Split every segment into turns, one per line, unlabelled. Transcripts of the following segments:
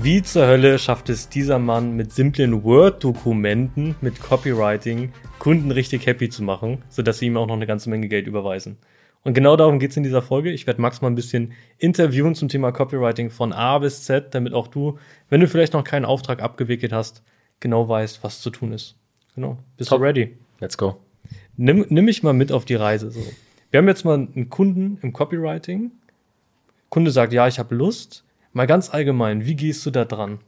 Wie zur Hölle schafft es dieser Mann mit simplen Word-Dokumenten, mit Copywriting, Kunden richtig happy zu machen, sodass sie ihm auch noch eine ganze Menge Geld überweisen? Und genau darum geht's in dieser Folge. Ich werde Max mal ein bisschen interviewen zum Thema Copywriting von A bis Z, damit auch du, wenn du vielleicht noch keinen Auftrag abgewickelt hast, genau weißt, was zu tun ist. Genau. Bist Top. du ready?
Let's go.
Nimm, nimm mich mal mit auf die Reise. So. Wir haben jetzt mal einen Kunden im Copywriting. Kunde sagt, ja, ich habe Lust. Mal ganz allgemein, wie gehst du da dran?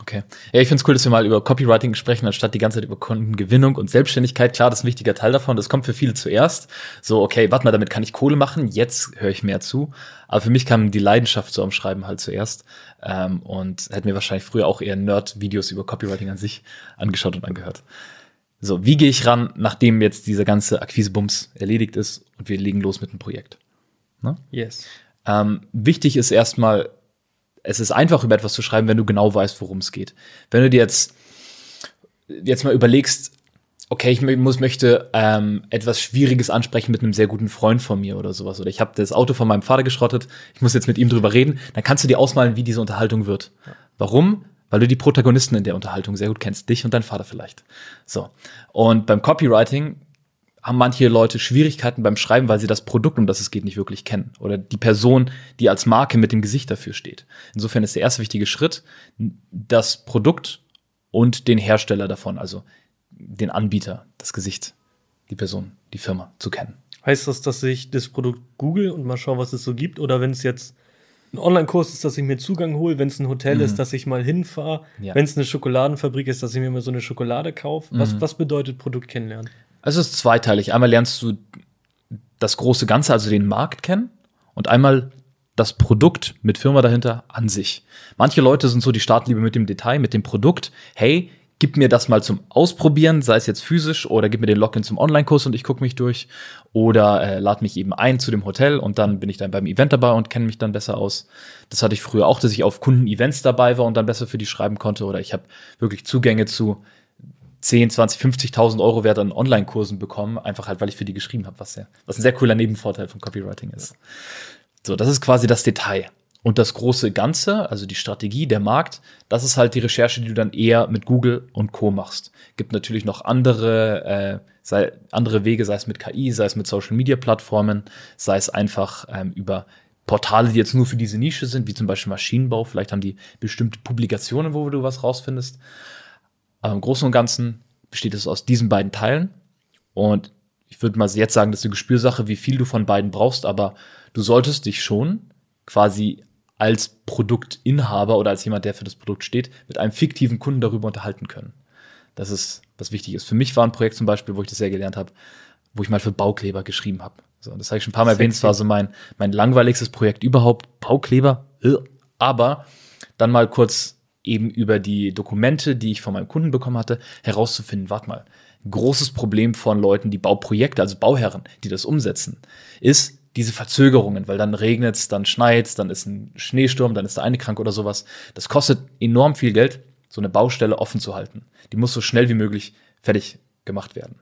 Okay. Ja, ich finde es cool, dass wir mal über Copywriting sprechen, anstatt die ganze Zeit über Kundengewinnung und Selbstständigkeit. Klar, das ist ein wichtiger Teil davon. Das kommt für viele zuerst. So, okay, warte mal, damit kann ich Kohle machen. Jetzt höre ich mehr zu. Aber für mich kam die Leidenschaft so am Schreiben halt zuerst. Ähm, und hätte mir wahrscheinlich früher auch eher Nerd-Videos über Copywriting an sich angeschaut und angehört. So, wie gehe ich ran, nachdem jetzt dieser ganze Akquisebums erledigt ist und wir legen los mit dem Projekt?
Ne? Yes.
Ähm, wichtig ist erstmal, es ist einfach, über etwas zu schreiben, wenn du genau weißt, worum es geht. Wenn du dir jetzt, jetzt mal überlegst, okay, ich muss, möchte ähm, etwas Schwieriges ansprechen mit einem sehr guten Freund von mir oder sowas. Oder ich habe das Auto von meinem Vater geschrottet, ich muss jetzt mit ihm drüber reden, dann kannst du dir ausmalen, wie diese Unterhaltung wird. Warum? Weil du die Protagonisten in der Unterhaltung sehr gut kennst, dich und dein Vater vielleicht. So. Und beim Copywriting haben manche Leute Schwierigkeiten beim Schreiben, weil sie das Produkt, um das es geht, nicht wirklich kennen. Oder die Person, die als Marke mit dem Gesicht dafür steht. Insofern ist der erste wichtige Schritt, das Produkt und den Hersteller davon, also den Anbieter, das Gesicht, die Person, die Firma zu kennen.
Heißt das, dass ich das Produkt google und mal schaue, was es so gibt? Oder wenn es jetzt ein Online-Kurs ist, dass ich mir Zugang hole, wenn es ein Hotel mhm. ist, dass ich mal hinfahre, ja. wenn es eine Schokoladenfabrik ist, dass ich mir mal so eine Schokolade kaufe. Was, mhm. was bedeutet Produkt kennenlernen?
Also es ist zweiteilig. Einmal lernst du das große Ganze, also den Markt kennen und einmal das Produkt mit Firma dahinter an sich. Manche Leute sind so, die starten lieber mit dem Detail, mit dem Produkt. Hey, gib mir das mal zum Ausprobieren, sei es jetzt physisch oder gib mir den Login zum Online-Kurs und ich gucke mich durch oder äh, lad mich eben ein zu dem Hotel und dann bin ich dann beim Event dabei und kenne mich dann besser aus. Das hatte ich früher auch, dass ich auf Kunden-Events dabei war und dann besser für die schreiben konnte oder ich habe wirklich Zugänge zu 10, 20, 50.000 Euro wert an Online-Kursen bekommen, einfach halt, weil ich für die geschrieben habe, was, ja, was ein sehr cooler Nebenvorteil von Copywriting ist. So, das ist quasi das Detail. Und das große Ganze, also die Strategie, der Markt, das ist halt die Recherche, die du dann eher mit Google und Co. machst. Gibt natürlich noch andere, äh, sei, andere Wege, sei es mit KI, sei es mit Social Media Plattformen, sei es einfach ähm, über Portale, die jetzt nur für diese Nische sind, wie zum Beispiel Maschinenbau. Vielleicht haben die bestimmte Publikationen, wo du was rausfindest. Aber im Großen und Ganzen besteht es aus diesen beiden Teilen. Und ich würde mal jetzt sagen, das ist eine Gespürsache, wie viel du von beiden brauchst, aber du solltest dich schon quasi als Produktinhaber oder als jemand, der für das Produkt steht, mit einem fiktiven Kunden darüber unterhalten können. Das ist, was wichtig ist. Für mich war ein Projekt zum Beispiel, wo ich das sehr gelernt habe, wo ich mal für Baukleber geschrieben habe. So, das habe ich schon ein paar Mal Sexy. erwähnt. Es war so mein, mein langweiligstes Projekt überhaupt. Baukleber. Aber dann mal kurz eben über die Dokumente, die ich von meinem Kunden bekommen hatte, herauszufinden, warte mal, großes Problem von Leuten, die Bauprojekte, also Bauherren, die das umsetzen, ist diese Verzögerungen, weil dann regnet's, dann schneit's, dann ist ein Schneesturm, dann ist der eine krank oder sowas. Das kostet enorm viel Geld, so eine Baustelle offen zu halten. Die muss so schnell wie möglich fertig gemacht werden.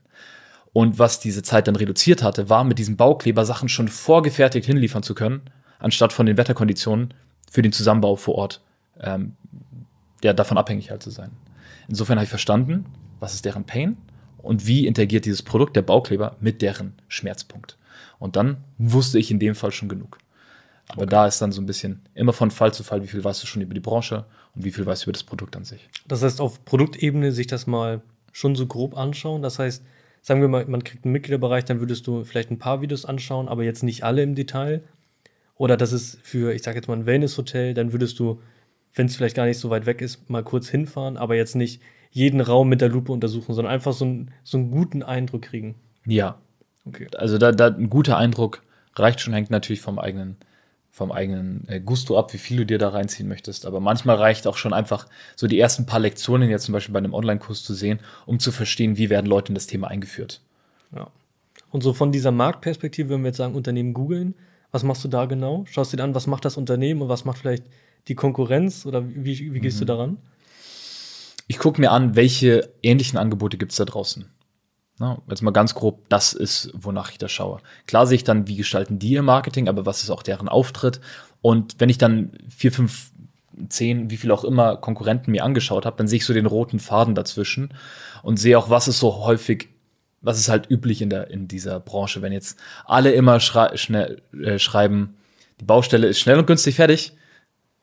Und was diese Zeit dann reduziert hatte, war mit diesem Baukleber Sachen schon vorgefertigt hinliefern zu können, anstatt von den Wetterkonditionen für den Zusammenbau vor Ort ähm, ja, davon abhängig halt zu sein. Insofern habe ich verstanden, was ist deren Pain und wie interagiert dieses Produkt, der Baukleber, mit deren Schmerzpunkt. Und dann wusste ich in dem Fall schon genug. Aber okay. da ist dann so ein bisschen immer von Fall zu Fall, wie viel weißt du schon über die Branche und wie viel weißt du über das Produkt an sich.
Das heißt, auf Produktebene sich das mal schon so grob anschauen. Das heißt, sagen wir mal, man kriegt einen Mitgliederbereich, dann würdest du vielleicht ein paar Videos anschauen, aber jetzt nicht alle im Detail. Oder das ist für, ich sage jetzt mal, ein Wellness-Hotel, dann würdest du wenn es vielleicht gar nicht so weit weg ist, mal kurz hinfahren, aber jetzt nicht jeden Raum mit der Lupe untersuchen, sondern einfach so, ein, so einen guten Eindruck kriegen.
Ja. Okay. Also da, da ein guter Eindruck reicht schon, hängt natürlich vom eigenen, vom eigenen äh, Gusto ab, wie viel du dir da reinziehen möchtest. Aber manchmal reicht auch schon einfach so die ersten paar Lektionen jetzt zum Beispiel bei einem Online-Kurs zu sehen, um zu verstehen, wie werden Leute in das Thema eingeführt.
Ja. Und so von dieser Marktperspektive, wenn wir jetzt sagen, Unternehmen googeln, was machst du da genau? Schaust du dir an, was macht das Unternehmen und was macht vielleicht die Konkurrenz oder wie, wie gehst mhm. du daran?
Ich gucke mir an, welche ähnlichen Angebote gibt es da draußen. Na, jetzt mal ganz grob, das ist, wonach ich da schaue. Klar sehe ich dann, wie gestalten die ihr Marketing, aber was ist auch deren Auftritt? Und wenn ich dann vier, fünf zehn, wie viel auch immer Konkurrenten mir angeschaut habe, dann sehe ich so den roten Faden dazwischen und sehe auch, was ist so häufig, was ist halt üblich in der in dieser Branche, wenn jetzt alle immer schrei schnell äh, schreiben, die Baustelle ist schnell und günstig fertig,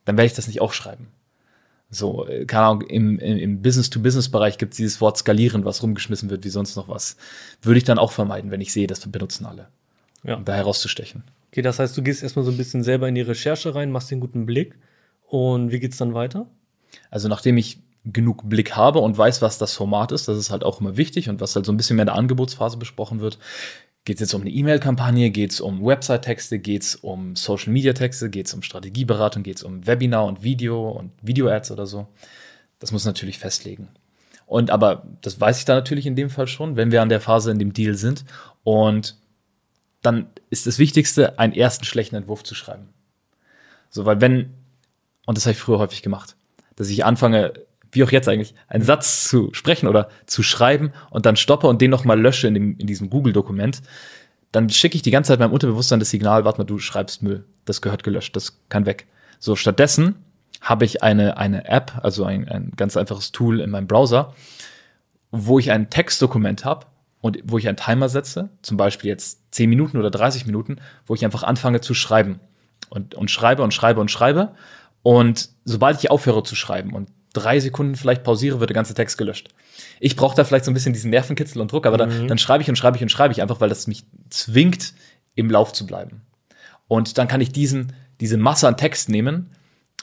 dann werde ich das nicht auch schreiben. So, äh, keine Ahnung, im, im, im Business-to-Business-Bereich gibt es dieses Wort skalieren, was rumgeschmissen wird, wie sonst noch was. Würde ich dann auch vermeiden, wenn ich sehe, das benutzen alle. Ja. Um da herauszustechen.
Okay, das heißt, du gehst erstmal so ein bisschen selber in die Recherche rein, machst den guten Blick. Und wie geht's dann weiter?
Also, nachdem ich genug Blick habe und weiß, was das Format ist, das ist halt auch immer wichtig und was halt so ein bisschen mehr in der Angebotsphase besprochen wird, geht es jetzt um eine E-Mail-Kampagne, geht es um Website-Texte, geht es um Social-Media-Texte, geht es um Strategieberatung, geht es um Webinar und Video und Video-Ads oder so. Das muss natürlich festlegen. Und aber das weiß ich da natürlich in dem Fall schon, wenn wir an der Phase in dem Deal sind. Und dann ist das Wichtigste, einen ersten schlechten Entwurf zu schreiben. So, weil wenn, und das habe ich früher häufig gemacht, dass ich anfange, wie auch jetzt eigentlich, einen Satz zu sprechen oder zu schreiben und dann stoppe und den nochmal lösche in, dem, in diesem Google-Dokument, dann schicke ich die ganze Zeit meinem Unterbewusstsein das Signal, warte mal, du schreibst Müll, das gehört gelöscht, das kann weg. So, stattdessen habe ich eine, eine App, also ein, ein ganz einfaches Tool in meinem Browser, wo ich ein Textdokument habe und wo ich einen Timer setze, zum Beispiel jetzt 10 Minuten oder 30 Minuten, wo ich einfach anfange zu schreiben und, und schreibe und schreibe und schreibe. Und sobald ich aufhöre zu schreiben und drei Sekunden vielleicht pausiere, wird der ganze Text gelöscht. Ich brauche da vielleicht so ein bisschen diesen Nervenkitzel und Druck, aber mhm. dann, dann schreibe ich und schreibe ich und schreibe ich einfach, weil das mich zwingt, im Lauf zu bleiben. Und dann kann ich diesen, diese Masse an Text nehmen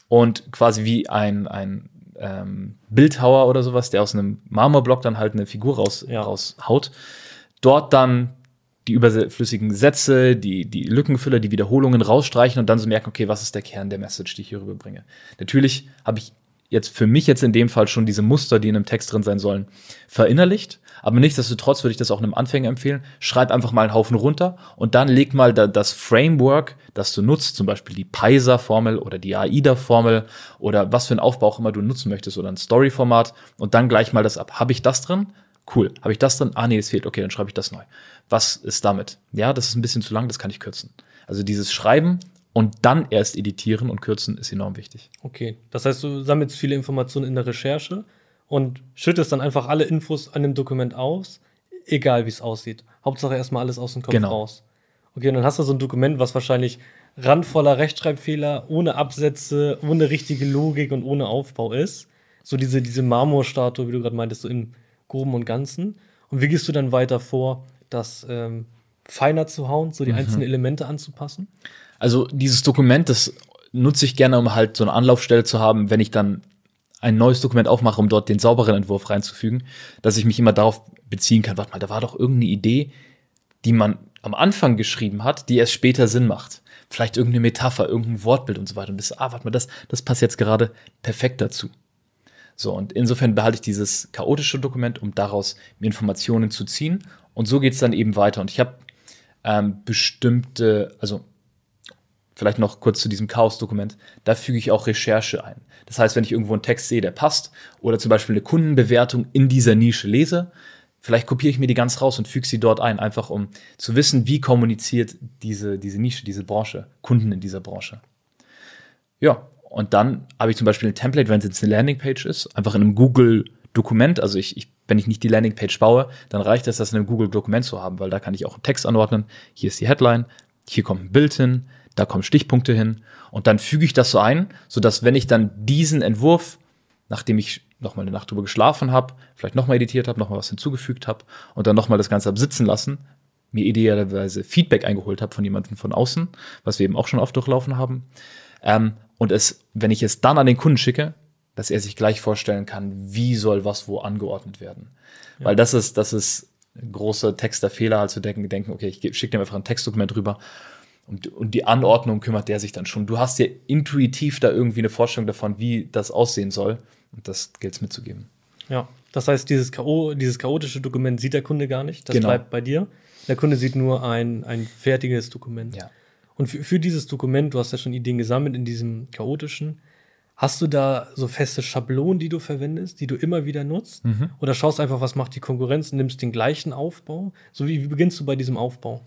und quasi wie ein, ein ähm, Bildhauer oder sowas, der aus einem Marmorblock dann halt eine Figur raus, ja. raushaut, dort dann die überflüssigen Sätze, die, die Lückenfüller, die Wiederholungen rausstreichen und dann so merken, okay, was ist der Kern der Message, die ich hier rüberbringe. Natürlich habe ich jetzt für mich jetzt in dem Fall schon diese Muster, die in einem Text drin sein sollen, verinnerlicht. Aber nichtsdestotrotz würde ich das auch einem Anfänger empfehlen. Schreib einfach mal einen Haufen runter und dann leg mal da, das Framework, das du nutzt, zum Beispiel die Pisa-Formel oder die AIDA-Formel oder was für einen Aufbau auch immer du nutzen möchtest oder ein Story-Format und dann gleich mal das ab. Habe ich das drin? Cool. Habe ich das drin? Ah, nee, es fehlt. Okay, dann schreibe ich das neu. Was ist damit? Ja, das ist ein bisschen zu lang, das kann ich kürzen. Also dieses Schreiben und dann erst editieren und kürzen ist enorm wichtig.
Okay, das heißt, du sammelst viele Informationen in der Recherche und schüttest dann einfach alle Infos an dem Dokument aus, egal wie es aussieht. Hauptsache erstmal alles aus dem Kopf genau. raus. Okay, und dann hast du so ein Dokument, was wahrscheinlich randvoller Rechtschreibfehler, ohne Absätze, ohne richtige Logik und ohne Aufbau ist. So diese, diese Marmorstatue, wie du gerade meintest, so im Groben und Ganzen. Und wie gehst du dann weiter vor, das ähm, feiner zu hauen, so die mhm. einzelnen Elemente anzupassen?
Also dieses Dokument, das nutze ich gerne, um halt so eine Anlaufstelle zu haben, wenn ich dann ein neues Dokument aufmache, um dort den sauberen Entwurf reinzufügen, dass ich mich immer darauf beziehen kann, warte mal, da war doch irgendeine Idee, die man am Anfang geschrieben hat, die erst später Sinn macht. Vielleicht irgendeine Metapher, irgendein Wortbild und so weiter. Und das, ah, warte mal, das, das passt jetzt gerade perfekt dazu. So, und insofern behalte ich dieses chaotische Dokument, um daraus Informationen zu ziehen. Und so geht es dann eben weiter. Und ich habe ähm, bestimmte, also vielleicht noch kurz zu diesem Chaos-Dokument, da füge ich auch Recherche ein. Das heißt, wenn ich irgendwo einen Text sehe, der passt, oder zum Beispiel eine Kundenbewertung in dieser Nische lese, vielleicht kopiere ich mir die ganz raus und füge sie dort ein, einfach um zu wissen, wie kommuniziert diese, diese Nische, diese Branche, Kunden in dieser Branche. Ja, und dann habe ich zum Beispiel ein Template, wenn es jetzt eine Landingpage ist, einfach in einem Google-Dokument. Also ich, ich, wenn ich nicht die Landingpage baue, dann reicht es, das in einem Google-Dokument zu haben, weil da kann ich auch einen Text anordnen. Hier ist die Headline, hier kommt ein Bild hin, da kommen Stichpunkte hin und dann füge ich das so ein, so dass wenn ich dann diesen Entwurf, nachdem ich noch mal eine Nacht drüber geschlafen habe, vielleicht noch mal editiert habe, noch mal was hinzugefügt habe und dann noch mal das Ganze absitzen lassen, mir idealerweise Feedback eingeholt habe von jemandem von außen, was wir eben auch schon oft durchlaufen haben, ähm, und es, wenn ich es dann an den Kunden schicke, dass er sich gleich vorstellen kann, wie soll was wo angeordnet werden. Ja. Weil das ist, das ist ein großer Texterfehler, halt zu denken, denken, okay, ich schicke dir einfach ein Textdokument rüber und, und die Anordnung kümmert der sich dann schon. Du hast ja intuitiv da irgendwie eine Vorstellung davon, wie das aussehen soll. Und das gilt es mitzugeben.
Ja, das heißt, dieses, K.O., dieses chaotische Dokument sieht der Kunde gar nicht. Das genau. bleibt bei dir. Der Kunde sieht nur ein, ein fertiges Dokument.
Ja.
Und für, für dieses Dokument, du hast ja schon Ideen gesammelt in diesem chaotischen, Hast du da so feste Schablonen, die du verwendest, die du immer wieder nutzt? Mhm. Oder schaust einfach, was macht die Konkurrenz und nimmst den gleichen Aufbau? So wie, wie beginnst du bei diesem Aufbau?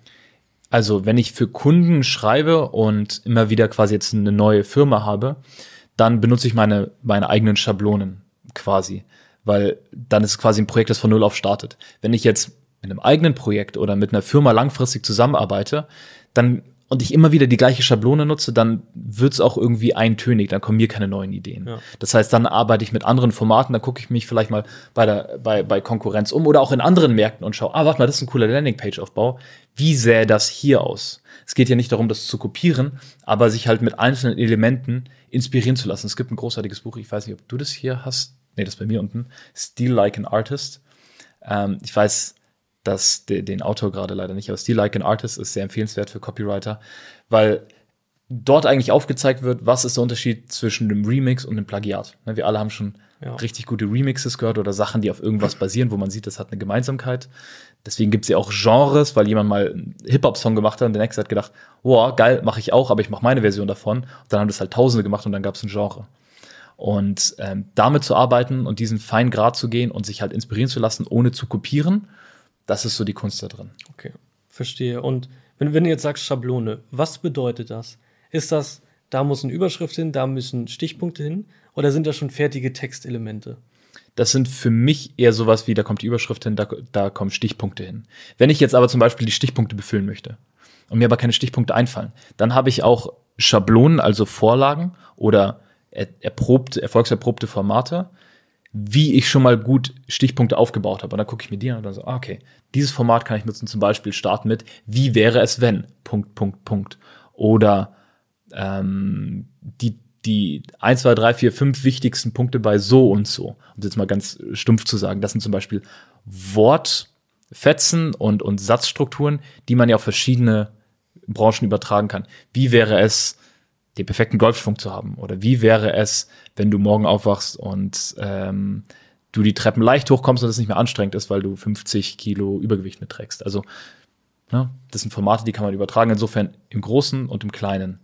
Also wenn ich für Kunden schreibe und immer wieder quasi jetzt eine neue Firma habe, dann benutze ich meine, meine eigenen Schablonen quasi. Weil dann ist es quasi ein Projekt, das von Null auf startet. Wenn ich jetzt mit einem eigenen Projekt oder mit einer Firma langfristig zusammenarbeite, dann und ich immer wieder die gleiche Schablone nutze, dann wird's auch irgendwie eintönig, dann kommen mir keine neuen Ideen. Ja. Das heißt, dann arbeite ich mit anderen Formaten, dann gucke ich mich vielleicht mal bei, der, bei, bei Konkurrenz um oder auch in anderen Märkten und schaue, ah, warte mal, das ist ein cooler Landingpage-Aufbau. Wie sähe das hier aus? Es geht ja nicht darum, das zu kopieren, aber sich halt mit einzelnen Elementen inspirieren zu lassen. Es gibt ein großartiges Buch, ich weiß nicht, ob du das hier hast. Nee, das ist bei mir unten. Steal Like an Artist. Ähm, ich weiß, das, de, den Autor gerade leider nicht, aber Still Like an Artist ist sehr empfehlenswert für Copywriter, weil dort eigentlich aufgezeigt wird, was ist der Unterschied zwischen dem Remix und dem Plagiat. Ne, wir alle haben schon ja. richtig gute Remixes gehört oder Sachen, die auf irgendwas basieren, wo man sieht, das hat eine Gemeinsamkeit. Deswegen gibt es ja auch Genres, weil jemand mal einen Hip-Hop-Song gemacht hat und der nächste hat gedacht, wow, geil, mache ich auch, aber ich mache meine Version davon. Und dann haben das halt Tausende gemacht und dann gab es ein Genre. Und ähm, damit zu arbeiten und diesen feinen Grad zu gehen und sich halt inspirieren zu lassen, ohne zu kopieren das ist so die Kunst da drin.
Okay, verstehe. Und wenn, wenn du jetzt sagst Schablone, was bedeutet das? Ist das, da muss eine Überschrift hin, da müssen Stichpunkte hin? Oder sind das schon fertige Textelemente?
Das sind für mich eher sowas wie, da kommt die Überschrift hin, da, da kommen Stichpunkte hin. Wenn ich jetzt aber zum Beispiel die Stichpunkte befüllen möchte und mir aber keine Stichpunkte einfallen, dann habe ich auch Schablonen, also Vorlagen oder erprobte, erfolgserprobte Formate, wie ich schon mal gut Stichpunkte aufgebaut habe. Und dann gucke ich mir die an und dann so, ah, okay, dieses Format kann ich nutzen, zum Beispiel starten mit, wie wäre es, wenn, Punkt, Punkt, Punkt. Oder ähm, die, die 1, 2, 3, 4, 5 wichtigsten Punkte bei so und so. Um jetzt mal ganz stumpf zu sagen, das sind zum Beispiel Wortfetzen und, und Satzstrukturen, die man ja auf verschiedene Branchen übertragen kann. Wie wäre es, den perfekten Golfschwung zu haben? Oder wie wäre es, wenn du morgen aufwachst und ähm, du die Treppen leicht hochkommst und es nicht mehr anstrengend ist, weil du 50 Kilo Übergewicht mitträgst? Also, ne, das sind Formate, die kann man übertragen. Insofern im Großen und im Kleinen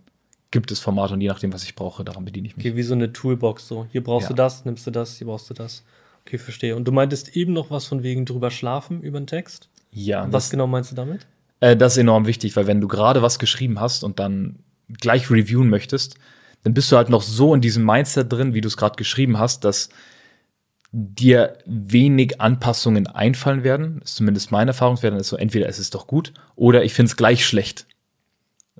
gibt es Formate und je nachdem, was ich brauche, daran bediene ich mich.
Okay, wie so eine Toolbox so. Hier brauchst ja. du das, nimmst du das, hier brauchst du das. Okay, verstehe. Und du meintest eben noch was von wegen drüber schlafen über den Text?
Ja.
was genau meinst du damit?
Äh, das ist enorm wichtig, weil wenn du gerade was geschrieben hast und dann gleich reviewen möchtest, dann bist du halt noch so in diesem Mindset drin, wie du es gerade geschrieben hast, dass dir wenig Anpassungen einfallen werden. Ist zumindest meine Erfahrungswert. Dann ist so, entweder es ist doch gut oder ich finde es gleich schlecht.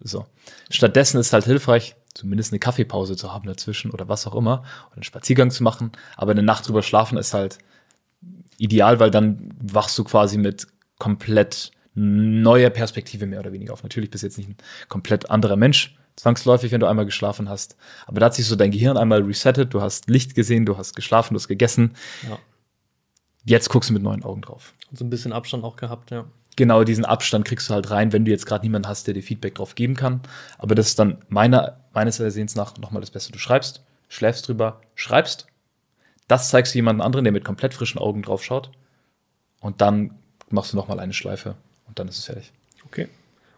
So. Stattdessen ist halt hilfreich, zumindest eine Kaffeepause zu haben dazwischen oder was auch immer, oder einen Spaziergang zu machen. Aber eine Nacht drüber schlafen ist halt ideal, weil dann wachst du quasi mit komplett neuer Perspektive mehr oder weniger auf. Natürlich bist du jetzt nicht ein komplett anderer Mensch, zwangsläufig, wenn du einmal geschlafen hast. Aber da hat sich so dein Gehirn einmal resettet, du hast Licht gesehen, du hast geschlafen, du hast gegessen. Ja. Jetzt guckst du mit neuen Augen drauf.
Und so ein bisschen Abstand auch gehabt, ja.
Genau, diesen Abstand kriegst du halt rein, wenn du jetzt gerade niemanden hast, der dir Feedback drauf geben kann. Aber das ist dann meiner, meines Ersehens nach nochmal das Beste. Du schreibst, schläfst drüber, schreibst. Das zeigst du jemandem anderen, der mit komplett frischen Augen drauf schaut. Und dann machst du nochmal eine Schleife dann ist es fertig.
Okay.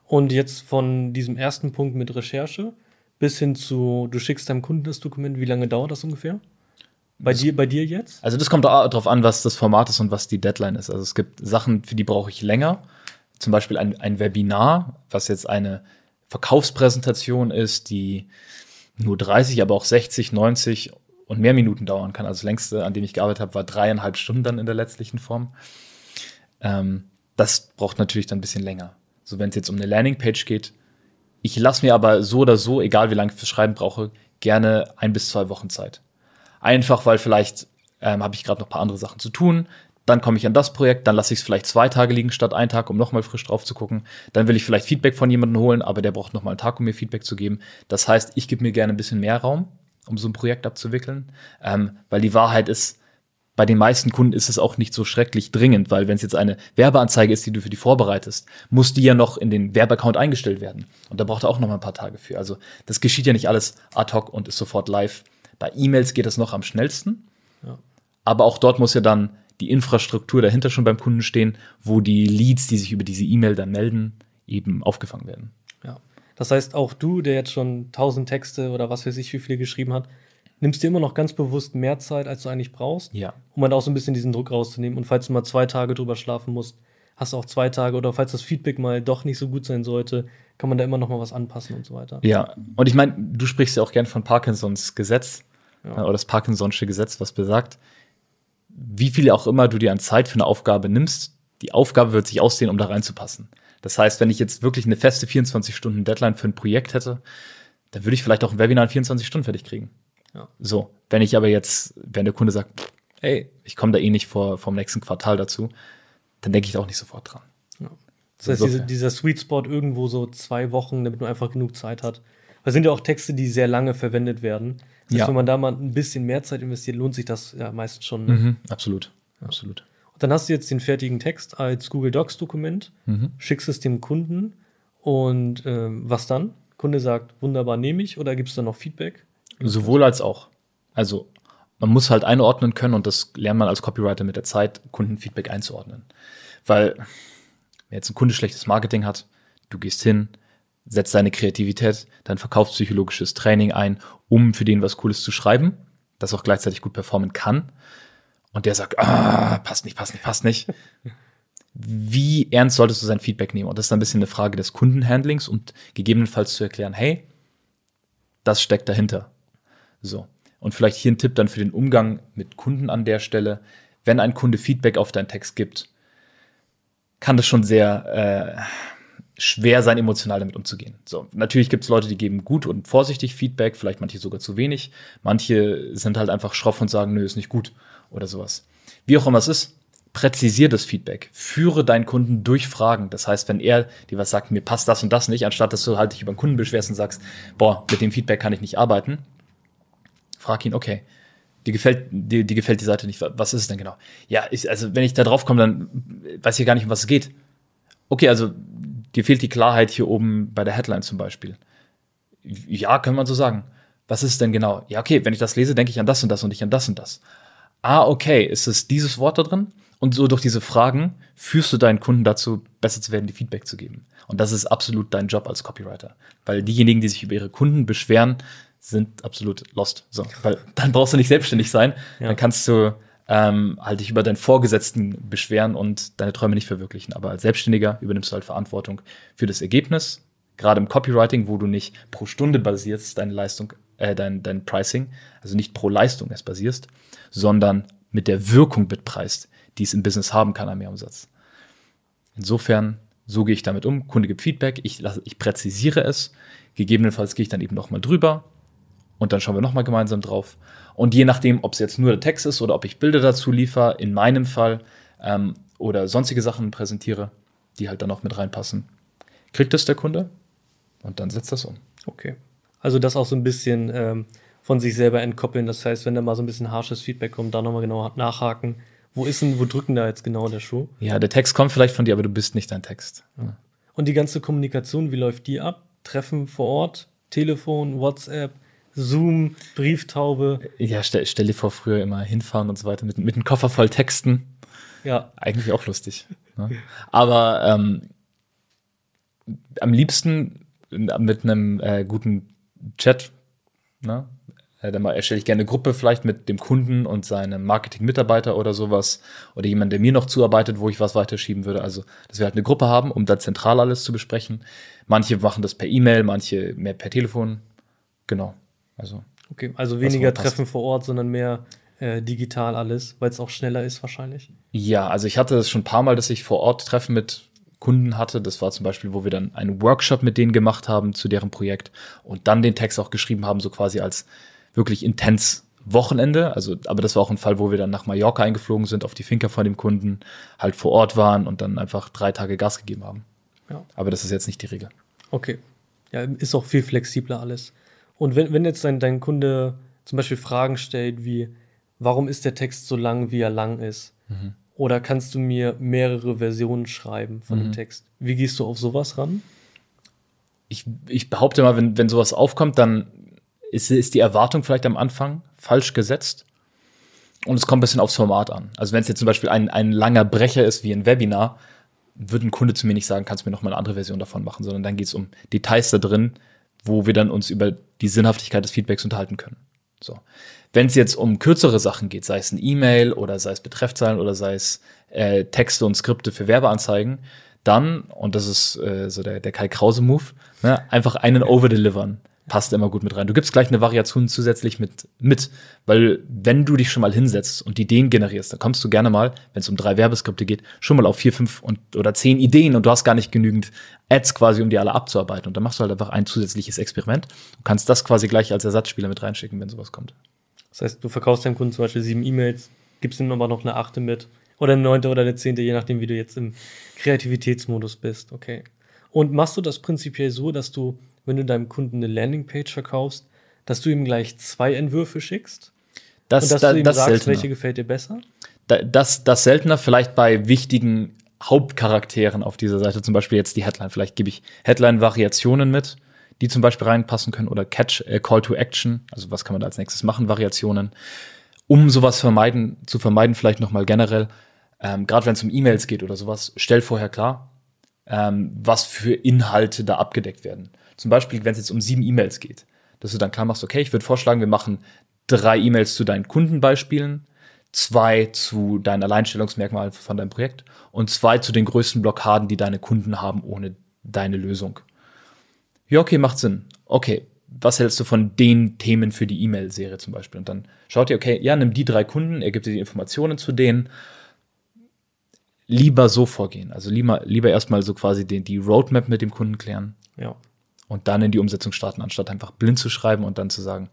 Und jetzt von diesem ersten Punkt mit Recherche bis hin zu, du schickst deinem Kunden das Dokument, wie lange dauert das ungefähr? Bei das, dir, bei dir jetzt?
Also das kommt darauf an, was das Format ist und was die Deadline ist. Also es gibt Sachen, für die brauche ich länger. Zum Beispiel ein, ein Webinar, was jetzt eine Verkaufspräsentation ist, die nur 30, aber auch 60, 90 und mehr Minuten dauern kann. Also das längste, an dem ich gearbeitet habe, war dreieinhalb Stunden dann in der letztlichen Form. Ähm, das braucht natürlich dann ein bisschen länger. So, wenn es jetzt um eine Landingpage geht, ich lasse mir aber so oder so, egal wie lange ich fürs Schreiben brauche, gerne ein bis zwei Wochen Zeit. Einfach, weil vielleicht ähm, habe ich gerade noch ein paar andere Sachen zu tun. Dann komme ich an das Projekt, dann lasse ich es vielleicht zwei Tage liegen statt einen Tag, um nochmal frisch drauf zu gucken. Dann will ich vielleicht Feedback von jemandem holen, aber der braucht nochmal einen Tag, um mir Feedback zu geben. Das heißt, ich gebe mir gerne ein bisschen mehr Raum, um so ein Projekt abzuwickeln, ähm, weil die Wahrheit ist, bei den meisten Kunden ist es auch nicht so schrecklich dringend, weil wenn es jetzt eine Werbeanzeige ist, die du für die vorbereitest, muss die ja noch in den Werbeaccount eingestellt werden. Und da braucht er auch noch mal ein paar Tage für. Also das geschieht ja nicht alles ad hoc und ist sofort live. Bei E-Mails geht das noch am schnellsten. Ja. Aber auch dort muss ja dann die Infrastruktur dahinter schon beim Kunden stehen, wo die Leads, die sich über diese E-Mail dann melden, eben aufgefangen werden.
Ja. Das heißt, auch du, der jetzt schon tausend Texte oder was weiß ich, wie viele geschrieben hat, nimmst dir immer noch ganz bewusst mehr Zeit, als du eigentlich brauchst,
ja.
um dann auch so ein bisschen diesen Druck rauszunehmen. Und falls du mal zwei Tage drüber schlafen musst, hast du auch zwei Tage oder falls das Feedback mal doch nicht so gut sein sollte, kann man da immer noch mal was anpassen und so weiter.
Ja, und ich meine, du sprichst ja auch gern von Parkinsons Gesetz. ja. oder das Parkinson'sche Gesetz, was besagt, wie viel auch immer du dir an Zeit für eine Aufgabe nimmst, die Aufgabe wird sich aussehen, um da reinzupassen. Das heißt, wenn ich jetzt wirklich eine feste 24 Stunden Deadline für ein Projekt hätte, dann würde ich vielleicht auch ein Webinar in 24 Stunden fertig kriegen. Ja. So, wenn ich aber jetzt, wenn der Kunde sagt, ey, ich komme da eh nicht vor vom nächsten Quartal dazu, dann denke ich da auch nicht sofort dran. Ja.
Das heißt, diese, dieser Sweet Spot irgendwo so zwei Wochen, damit man einfach genug Zeit hat. Das sind ja auch Texte, die sehr lange verwendet werden. Das heißt, ja. wenn man da mal ein bisschen mehr Zeit investiert, lohnt sich das ja meistens schon.
Ne? Mhm, absolut, absolut.
Und dann hast du jetzt den fertigen Text als Google Docs Dokument, mhm. schickst es dem Kunden und ähm, was dann? Kunde sagt, wunderbar, nehme ich oder gibt es da noch Feedback?
Sowohl als auch. Also man muss halt einordnen können und das lernt man als Copywriter mit der Zeit, Kundenfeedback einzuordnen. Weil, wenn jetzt ein Kunde schlechtes Marketing hat, du gehst hin, setzt deine Kreativität, dein verkaufspsychologisches Training ein, um für den was Cooles zu schreiben, das auch gleichzeitig gut performen kann. Und der sagt, ah, passt nicht, passt nicht, passt nicht. Wie ernst solltest du sein Feedback nehmen? Und das ist ein bisschen eine Frage des Kundenhandlings und gegebenenfalls zu erklären, hey, das steckt dahinter. So. Und vielleicht hier ein Tipp dann für den Umgang mit Kunden an der Stelle. Wenn ein Kunde Feedback auf deinen Text gibt, kann das schon sehr äh, schwer sein, emotional damit umzugehen. So, natürlich gibt es Leute, die geben gut und vorsichtig Feedback, vielleicht manche sogar zu wenig. Manche sind halt einfach schroff und sagen, nö, ist nicht gut oder sowas. Wie auch immer es ist, präzisier das Feedback. Führe deinen Kunden durch Fragen. Das heißt, wenn er dir was sagt, mir passt das und das nicht, anstatt dass du halt dich über den Kunden beschwerst und sagst, boah, mit dem Feedback kann ich nicht arbeiten, frag ihn, okay, dir gefällt, dir, dir gefällt die Seite nicht. Was ist es denn genau? Ja, ich, also wenn ich da drauf komme, dann weiß ich gar nicht, um was es geht. Okay, also dir fehlt die Klarheit hier oben bei der Headline zum Beispiel. Ja, kann man so sagen. Was ist es denn genau? Ja, okay, wenn ich das lese, denke ich an das und das und nicht an das und das. Ah, okay, ist es dieses Wort da drin? Und so durch diese Fragen führst du deinen Kunden dazu, besser zu werden, die Feedback zu geben. Und das ist absolut dein Job als Copywriter. Weil diejenigen, die sich über ihre Kunden beschweren, sind absolut lost. So, weil dann brauchst du nicht selbstständig sein. Ja. Dann kannst du ähm, halt dich über deinen Vorgesetzten beschweren und deine Träume nicht verwirklichen. Aber als Selbstständiger übernimmst du halt Verantwortung für das Ergebnis. Gerade im Copywriting, wo du nicht pro Stunde basierst, deine Leistung, äh, dein, dein Pricing, also nicht pro Leistung erst basierst, sondern mit der Wirkung mitpreist, die es im Business haben kann am Mehrumsatz. Insofern, so gehe ich damit um. Kunde gibt Feedback, ich, lasse, ich präzisiere es. Gegebenenfalls gehe ich dann eben nochmal drüber, und dann schauen wir nochmal gemeinsam drauf. Und je nachdem, ob es jetzt nur der Text ist oder ob ich Bilder dazu liefere, in meinem Fall, ähm, oder sonstige Sachen präsentiere, die halt dann noch mit reinpassen, kriegt es der Kunde und dann setzt das um.
Okay. Also das auch so ein bisschen ähm, von sich selber entkoppeln. Das heißt, wenn da mal so ein bisschen harsches Feedback kommt, da nochmal genau nachhaken. Wo ist denn, wo drücken da jetzt genau der Schuh?
Ja, der Text kommt vielleicht von dir, aber du bist nicht dein Text. Ja.
Und die ganze Kommunikation, wie läuft die ab? Treffen vor Ort, Telefon, WhatsApp, Zoom, Brieftaube.
Ja, stell, stell dir vor, früher immer hinfahren und so weiter mit, mit einem Koffer voll Texten. Ja. Eigentlich auch lustig. Ne? Aber ähm, am liebsten mit einem äh, guten Chat. Ne? Äh, dann erstelle ich gerne eine Gruppe vielleicht mit dem Kunden und seinem Marketing-Mitarbeiter oder sowas. Oder jemand, der mir noch zuarbeitet, wo ich was weiterschieben würde. Also, dass wir halt eine Gruppe haben, um da zentral alles zu besprechen. Manche machen das per E-Mail, manche mehr per Telefon. Genau. Also,
okay, also weniger Treffen vor Ort, sondern mehr äh, digital alles, weil es auch schneller ist wahrscheinlich.
Ja, also ich hatte es schon ein paar Mal, dass ich vor Ort Treffen mit Kunden hatte. Das war zum Beispiel, wo wir dann einen Workshop mit denen gemacht haben zu deren Projekt und dann den Text auch geschrieben haben, so quasi als wirklich intens Wochenende. Also, aber das war auch ein Fall, wo wir dann nach Mallorca eingeflogen sind, auf die Finca von dem Kunden, halt vor Ort waren und dann einfach drei Tage Gas gegeben haben. Ja. Aber das ist jetzt nicht die Regel.
Okay. Ja, ist auch viel flexibler alles. Und wenn, wenn jetzt dein, dein Kunde zum Beispiel Fragen stellt wie, warum ist der Text so lang, wie er lang ist? Mhm. Oder kannst du mir mehrere Versionen schreiben von mhm. dem Text? Wie gehst du auf sowas ran?
Ich, ich behaupte mal, wenn, wenn sowas aufkommt, dann ist, ist die Erwartung vielleicht am Anfang falsch gesetzt. Und es kommt ein bisschen aufs Format an. Also wenn es jetzt zum Beispiel ein, ein langer Brecher ist wie ein Webinar, würde ein Kunde zu mir nicht sagen, kannst du mir noch mal eine andere Version davon machen, sondern dann geht es um Details da drin, wo wir dann uns über die Sinnhaftigkeit des Feedbacks unterhalten können. So. Wenn es jetzt um kürzere Sachen geht, sei es ein E-Mail oder sei es Betreffzeilen oder sei es äh, Texte und Skripte für Werbeanzeigen, dann, und das ist äh, so der, der Kai Krause-Move, ne, einfach einen overdelivern. Passt immer gut mit rein. Du gibst gleich eine Variation zusätzlich mit, mit, weil wenn du dich schon mal hinsetzt und Ideen generierst, dann kommst du gerne mal, wenn es um drei Werbeskripte geht, schon mal auf vier, fünf und, oder zehn Ideen und du hast gar nicht genügend Ads quasi, um die alle abzuarbeiten. Und dann machst du halt einfach ein zusätzliches Experiment und kannst das quasi gleich als Ersatzspieler mit reinschicken, wenn sowas kommt.
Das heißt, du verkaufst deinem Kunden zum Beispiel sieben E-Mails, gibst ihm aber noch eine achte mit oder eine neunte oder eine zehnte, je nachdem, wie du jetzt im Kreativitätsmodus bist. Okay. Und machst du das prinzipiell so, dass du wenn du deinem Kunden eine Landingpage verkaufst, dass du ihm gleich zwei Entwürfe schickst?
Das,
und dass
da,
du ihm
das
sagst,
seltener.
welche gefällt dir besser?
Da, das, das seltener vielleicht bei wichtigen Hauptcharakteren auf dieser Seite, zum Beispiel jetzt die Headline. Vielleicht gebe ich Headline-Variationen mit, die zum Beispiel reinpassen können oder Catch, äh, Call to Action, also was kann man da als nächstes machen, Variationen, um sowas vermeiden, zu vermeiden, vielleicht nochmal generell, ähm, gerade wenn es um E-Mails geht oder sowas, stell vorher klar, ähm, was für Inhalte da abgedeckt werden. Zum Beispiel, wenn es jetzt um sieben E-Mails geht, dass du dann klar machst, okay, ich würde vorschlagen, wir machen drei E-Mails zu deinen Kundenbeispielen, zwei zu deinen Alleinstellungsmerkmalen von deinem Projekt und zwei zu den größten Blockaden, die deine Kunden haben ohne deine Lösung. Ja, okay, macht Sinn. Okay, was hältst du von den Themen für die E-Mail-Serie zum Beispiel? Und dann schaut ihr, okay, ja, nimm die drei Kunden, er gibt dir die Informationen zu denen. Lieber so vorgehen. Also lieber, lieber erstmal so quasi den, die Roadmap mit dem Kunden klären
Ja.
und dann in die Umsetzung starten, anstatt einfach blind zu schreiben und dann zu sagen,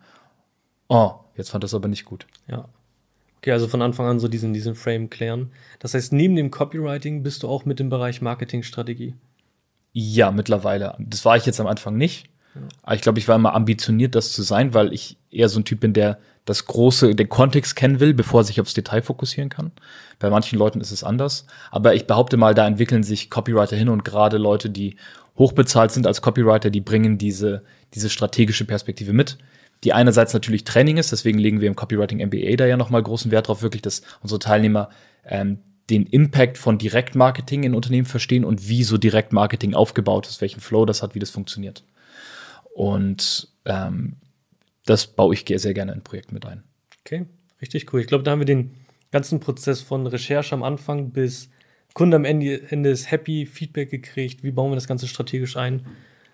oh, jetzt fand das aber nicht gut.
Ja. Okay, also von Anfang an so diesen, diesen Frame klären. Das heißt, neben dem Copywriting bist du auch mit dem Bereich Marketingstrategie.
Ja, mittlerweile. Das war ich jetzt am Anfang nicht. Aber ich glaube, ich war immer ambitioniert, das zu sein, weil ich eher so ein Typ bin, der das große, den Kontext kennen will, bevor er sich aufs Detail fokussieren kann. Bei manchen Leuten ist es anders. Aber ich behaupte mal, da entwickeln sich Copywriter hin und gerade Leute, die hochbezahlt sind als Copywriter, die bringen diese, diese strategische Perspektive mit. Die einerseits natürlich Training ist, deswegen legen wir im Copywriting MBA da ja nochmal großen Wert drauf, wirklich, dass unsere Teilnehmer ähm, den Impact von Direktmarketing in Unternehmen verstehen und wie so Direktmarketing aufgebaut ist, welchen Flow das hat, wie das funktioniert. Und ähm, das baue ich sehr gerne in Projekten mit ein.
Okay, richtig cool. Ich glaube, da haben wir den ganzen Prozess von Recherche am Anfang bis Kunde am Ende, Ende ist happy, Feedback gekriegt, wie bauen wir das Ganze strategisch ein,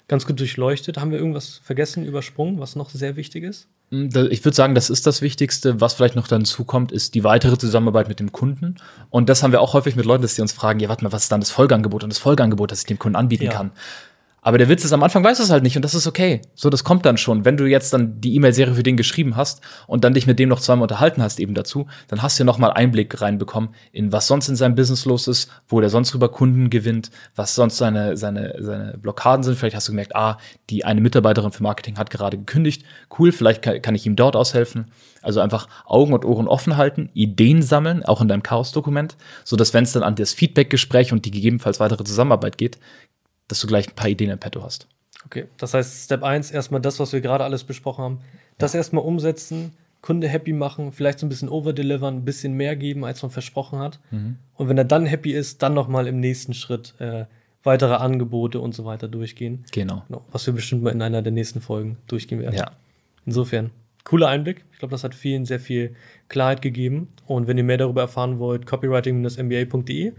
ganz gut durchleuchtet. Haben wir irgendwas vergessen, übersprungen, was noch sehr wichtig ist?
Da- Ich würde sagen, das ist das Wichtigste. Was vielleicht noch dazu kommt, ist die weitere Zusammenarbeit mit dem Kunden. Und das haben wir auch häufig mit Leuten, dass sie uns fragen, ja, warte mal, was ist dann das Folgeangebot und das Folgeangebot, das ich dem Kunden anbieten
Ja.
kann? Aber der Witz ist, am Anfang weiß es halt nicht und das ist okay. So, das kommt dann schon. Wenn du jetzt dann die E-Mail-Serie für den geschrieben hast und dann dich mit dem noch zweimal unterhalten hast eben dazu, dann hast du ja noch mal Einblick reinbekommen in was sonst in seinem Business los ist, wo der sonst über Kunden gewinnt, was sonst seine, seine, seine Blockaden sind. Vielleicht hast du gemerkt, ah, die eine Mitarbeiterin für Marketing hat gerade gekündigt. Cool, vielleicht kann, kann ich ihm dort aushelfen. Also einfach Augen und Ohren offen halten, Ideen sammeln, auch in deinem Chaos-Dokument, so dass wenn es dann an das Feedback-Gespräch und die gegebenenfalls weitere Zusammenarbeit geht, dass du gleich ein paar Ideen im Petto hast.
Okay, das heißt, Step 1, erstmal das, was wir gerade alles besprochen haben, das erstmal umsetzen, Kunde happy machen, vielleicht so ein bisschen overdelivern, ein bisschen mehr geben, als man versprochen hat. Und wenn er dann happy ist, dann nochmal im nächsten Schritt äh, weitere Angebote und so weiter durchgehen.
Genau.
Genau, was wir bestimmt mal in einer der nächsten Folgen durchgehen werden.
Ja.
Insofern, cooler Einblick. Ich glaube, das hat vielen sehr viel Klarheit gegeben. Und wenn ihr mehr darüber erfahren wollt, copywriting-mba.de,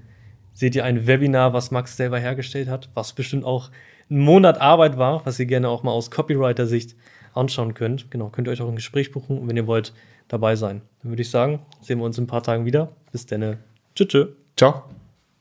seht ihr ein Webinar, was Max selber hergestellt hat, was bestimmt auch ein Monat Arbeit war, was ihr gerne auch mal aus Copywriter-Sicht anschauen könnt. Genau, könnt ihr euch auch ein Gespräch buchen und wenn ihr wollt, dabei sein. Dann würde ich sagen, sehen wir uns in ein paar Tagen wieder. Bis dann. Tschüss.
Ciao.